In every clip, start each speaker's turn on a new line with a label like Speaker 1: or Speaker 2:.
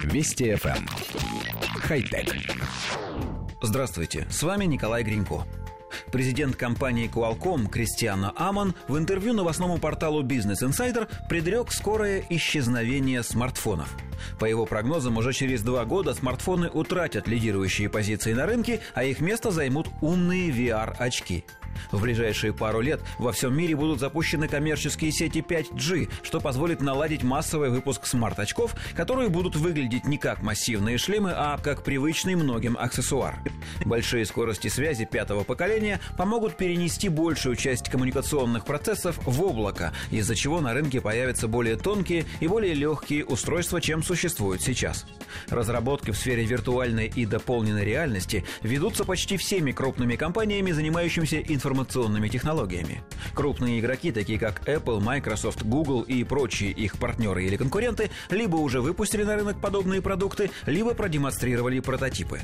Speaker 1: Вести FM. Эм. Хай-тек.
Speaker 2: Здравствуйте, с вами Николай Гринько. Президент компании Qualcomm Кристиана Аман в интервью новостному порталу Business Insider предрек скорое исчезновение смартфонов. По его прогнозам, уже через два года смартфоны утратят лидирующие позиции на рынке, а их место займут умные VR-очки – в ближайшие пару лет во всем мире будут запущены коммерческие сети 5G, что позволит наладить массовый выпуск смарт-очков, которые будут выглядеть не как массивные шлемы, а как привычный многим аксессуар. Большие скорости связи пятого поколения помогут перенести большую часть коммуникационных процессов в облако, из-за чего на рынке появятся более тонкие и более легкие устройства, чем существуют сейчас. Разработки в сфере виртуальной и дополненной реальности ведутся почти всеми крупными компаниями, занимающимися информационными технологиями. Крупные игроки, такие как Apple, Microsoft, Google и прочие их партнеры или конкуренты, либо уже выпустили на рынок подобные продукты, либо продемонстрировали прототипы.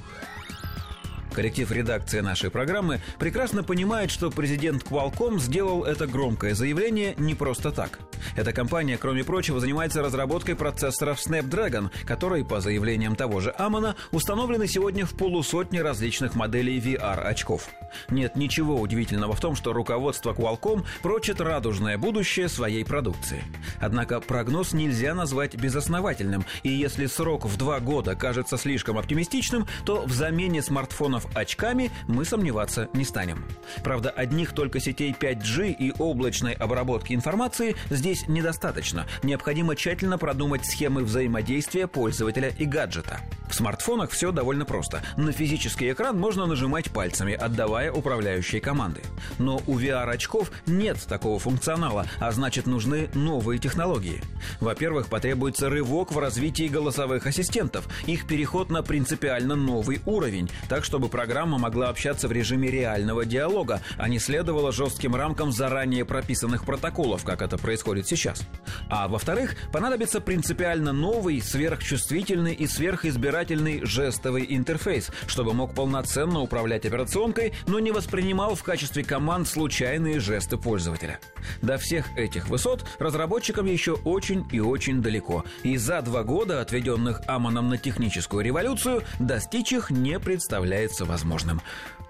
Speaker 2: Коллектив редакции нашей программы прекрасно понимает, что президент Qualcomm сделал это громкое заявление не просто так. Эта компания, кроме прочего, занимается разработкой процессоров Snapdragon, которые, по заявлениям того же Амона, установлены сегодня в полусотне различных моделей VR-очков. Нет ничего удивительного в том, что руководство Qualcomm прочит радужное будущее своей продукции. Однако прогноз нельзя назвать безосновательным, и если срок в два года кажется слишком оптимистичным, то в замене смартфонов очками мы сомневаться не станем. Правда, одних только сетей 5G и облачной обработки информации здесь недостаточно. Необходимо тщательно продумать схемы взаимодействия пользователя и гаджета. В смартфонах все довольно просто. На физический экран можно нажимать пальцами, отдавая управляющие команды. Но у VR-очков нет такого функционала, а значит нужны новые технологии. Во-первых, потребуется рывок в развитии голосовых ассистентов, их переход на принципиально новый уровень, так чтобы программа могла общаться в режиме реального диалога, а не следовала жестким рамкам заранее прописанных протоколов, как это происходит сейчас. А во-вторых, понадобится принципиально новый, сверхчувствительный и сверхизбирательный жестовый интерфейс, чтобы мог полноценно управлять операционкой, но не воспринимал в качестве команд случайные жесты пользователя. До всех этих высот разработчикам еще очень и очень далеко, и за два года, отведенных Амоном на техническую революцию, достичь их не представляется возможным.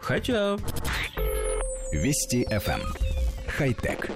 Speaker 2: Хотя...
Speaker 1: Вести FM. Хай-тек.